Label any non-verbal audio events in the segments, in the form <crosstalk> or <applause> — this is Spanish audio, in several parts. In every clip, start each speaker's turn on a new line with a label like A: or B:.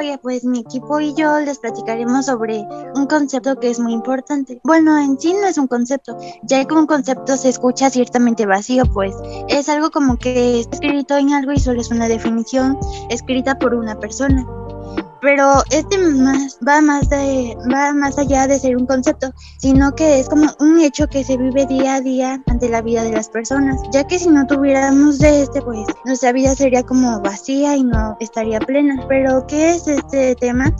A: hoy pues mi equipo y yo les platicaremos sobre un concepto que es muy importante. Bueno, en sí no es un concepto, ya que un concepto se escucha ciertamente vacío, pues es algo como que está escrito en algo y solo es una definición escrita por una persona pero este más, va, más de, va más allá de ser un concepto, sino que es como un hecho que se vive día a día ante la vida de las personas, ya que si no tuviéramos de este, pues nuestra vida sería como vacía y no estaría plena. Pero, ¿qué es este tema?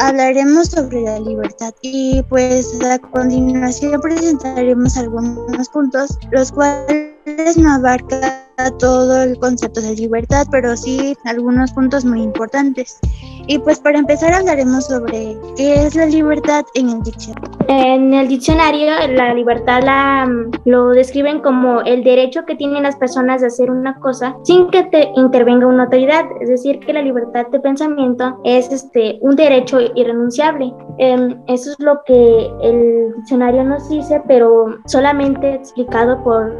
A: Hablaremos sobre la libertad y pues a continuación presentaremos algunos puntos, los cuales no abarcan todo el concepto de libertad, pero sí algunos puntos muy importantes. Y pues para empezar hablaremos sobre qué es la libertad en el diccionario.
B: En el diccionario la libertad la, lo describen como el derecho que tienen las personas de hacer una cosa sin que te intervenga una autoridad, es decir, que la libertad de pensamiento es este, un derecho irrenunciable. Em, eso es lo que el diccionario nos dice, pero solamente explicado por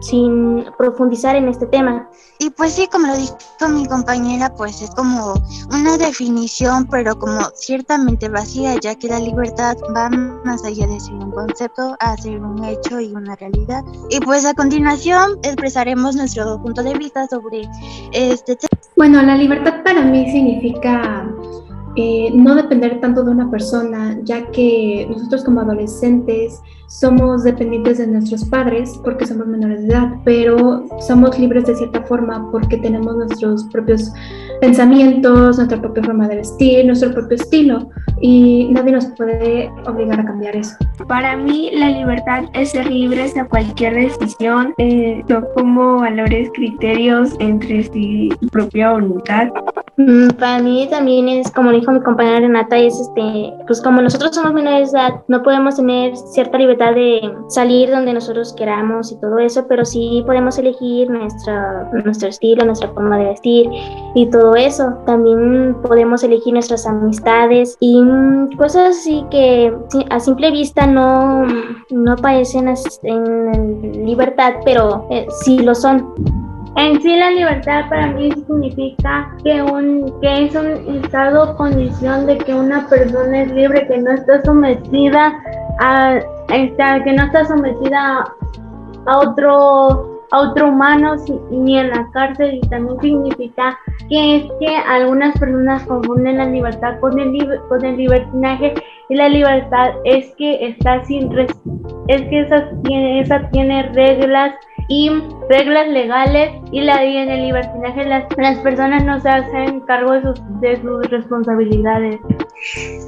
B: sin profundizar en este tema.
A: Y pues sí, como lo dijo mi compañera, pues es como una definición, pero como ciertamente vacía, ya que la libertad va más allá de ser un concepto a ser un hecho y una realidad. Y pues a continuación expresaremos nuestro punto de vista sobre este tema.
C: Bueno, la libertad para mí significa eh, no depender tanto de una persona, ya que nosotros como adolescentes somos dependientes de nuestros padres porque somos menores de edad, pero somos libres de cierta forma porque tenemos nuestros propios pensamientos, nuestra propia forma de vestir, nuestro propio estilo y nadie nos puede obligar a cambiar eso.
D: Para mí la libertad es ser libres de cualquier decisión, eh, no como valores, criterios entre sí, su propia voluntad.
B: Mm, para mí también es, como dijo mi compañera Renata, es este, pues como nosotros somos menores de edad, no podemos tener cierta libertad de salir donde nosotros queramos y todo eso, pero sí podemos elegir nuestra, nuestro estilo, nuestra forma de vestir y todo eso. También podemos elegir nuestras amistades y cosas así que a simple vista no, no parecen en libertad, pero eh, sí lo son.
D: En sí la libertad para mí significa que, un, que es un estado condición de que una persona es libre, que no está sometida a, que no está sometida a otro a otro humano ni en la cárcel y también significa que es que algunas personas confunden la libertad con el, con el libertinaje y la libertad es que está sin es que esa tiene, esa tiene reglas y reglas legales y la y en el libertinaje las, las personas no se hacen cargo de sus, de sus responsabilidades.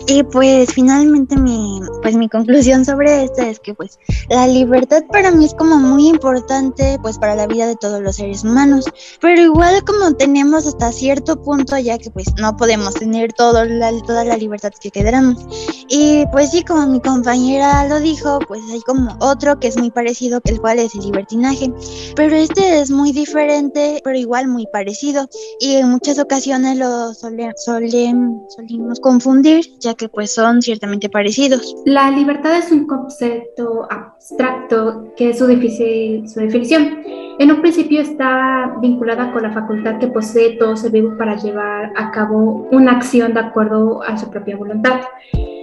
A: Y pues finalmente mi, pues mi conclusión sobre esto es que pues la libertad para mí es como muy importante pues para la vida de todos los seres humanos, pero igual como tenemos hasta cierto punto ya que pues no podemos tener todo la, toda la libertad que queramos. Y pues sí, como mi compañera lo dijo, pues hay como otro que es muy parecido, el cual es el libertinaje, pero este es muy diferente, pero igual muy parecido. Y en muchas ocasiones lo solemos confundir ya que pues son ciertamente parecidos.
C: La libertad es un concepto abstracto que es su, difícil, su definición. En un principio está vinculada con la facultad que posee todo ser vivo para llevar a cabo una acción de acuerdo a su propia voluntad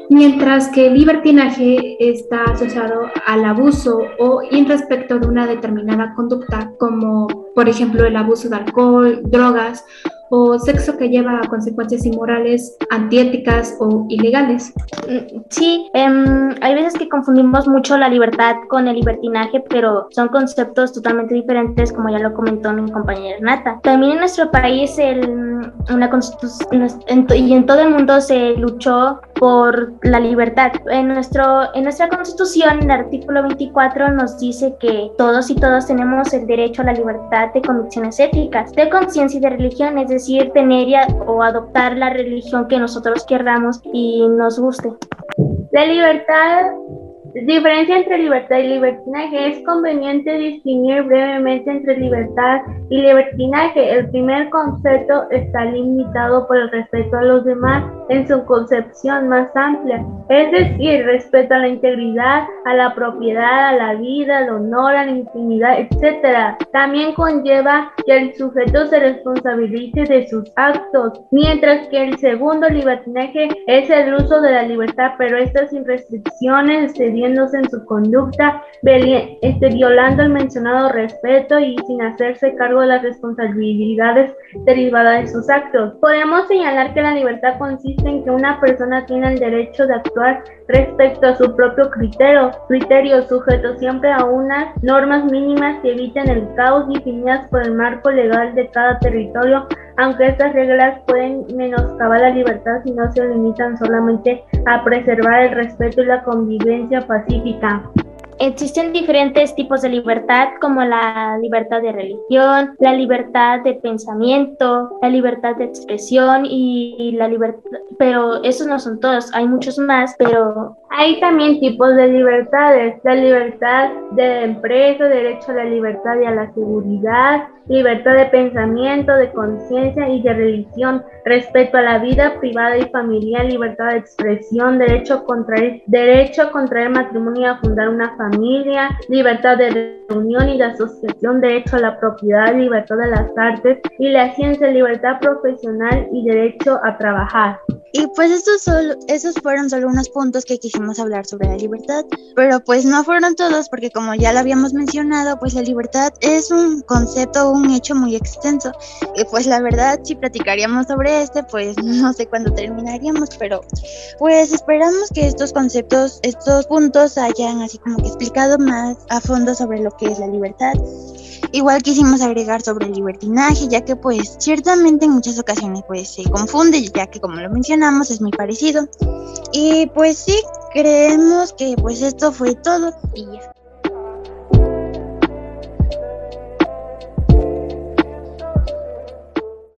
C: mientras que el libertinaje está asociado al abuso o en respecto de una determinada conducta, como por ejemplo el abuso de alcohol, drogas o sexo que lleva a consecuencias inmorales, antiéticas o ilegales.
B: Mm, sí, em, hay veces que confundimos mucho la libertad con el libertinaje, pero son conceptos totalmente diferentes, como ya lo comentó mi compañera Nata. También en nuestro país el, una y en todo el mundo se luchó por la libertad. En, nuestro, en nuestra constitución, el artículo 24 nos dice que todos y todas tenemos el derecho a la libertad de convicciones éticas, de conciencia y de religión, es decir, tener o adoptar la religión que nosotros querramos y nos guste.
D: La libertad Diferencia entre libertad y libertinaje. Es conveniente distinguir brevemente entre libertad y libertinaje. El primer concepto está limitado por el respeto a los demás en su concepción más amplia, es decir, respeto a la integridad, a la propiedad, a la vida, al honor, a la intimidad, etc. También conlleva que el sujeto se responsabilice de sus actos, mientras que el segundo libertinaje es el uso de la libertad, pero esta sin restricciones, excediéndose en su conducta, este, violando el mencionado respeto y sin hacerse cargo de las responsabilidades derivadas de sus actos. Podemos señalar que la libertad consiste en que una persona tiene el derecho de actuar respecto a su propio criterio, criterio sujeto siempre a unas normas mínimas que eviten el caos definidas por el marco legal de cada territorio, aunque estas reglas pueden menoscabar la libertad si no se limitan solamente a preservar el respeto y la convivencia pacífica.
B: Existen diferentes tipos de libertad como la libertad de religión, la libertad de pensamiento, la libertad de expresión y la libertad, pero esos no son todos, hay muchos más, pero
D: hay también tipos de libertades, la libertad de empresa, derecho a la libertad y a la seguridad, libertad de pensamiento, de conciencia y de religión, respeto a la vida privada y familiar, libertad de expresión, derecho a contraer, derecho a contraer matrimonio y a fundar una familia, libertad de reunión y de asociación, derecho a la propiedad, libertad de las artes y la ciencia, libertad profesional y derecho a trabajar.
A: Y pues estos, solo, esos fueron solo unos puntos que quisimos hablar sobre la libertad, pero pues no fueron todos porque como ya lo habíamos mencionado, pues la libertad es un concepto, un hecho muy extenso. Y pues la verdad, si platicaríamos sobre este, pues <laughs> no sé cuándo terminaríamos, pero pues esperamos que estos conceptos, estos puntos hayan así como que explicado más a fondo sobre lo que es la libertad. Igual quisimos agregar sobre el libertinaje, ya que pues ciertamente en muchas ocasiones pues se confunde, ya que como lo mencionamos es muy parecido. Y pues sí, creemos que pues esto fue todo y ya.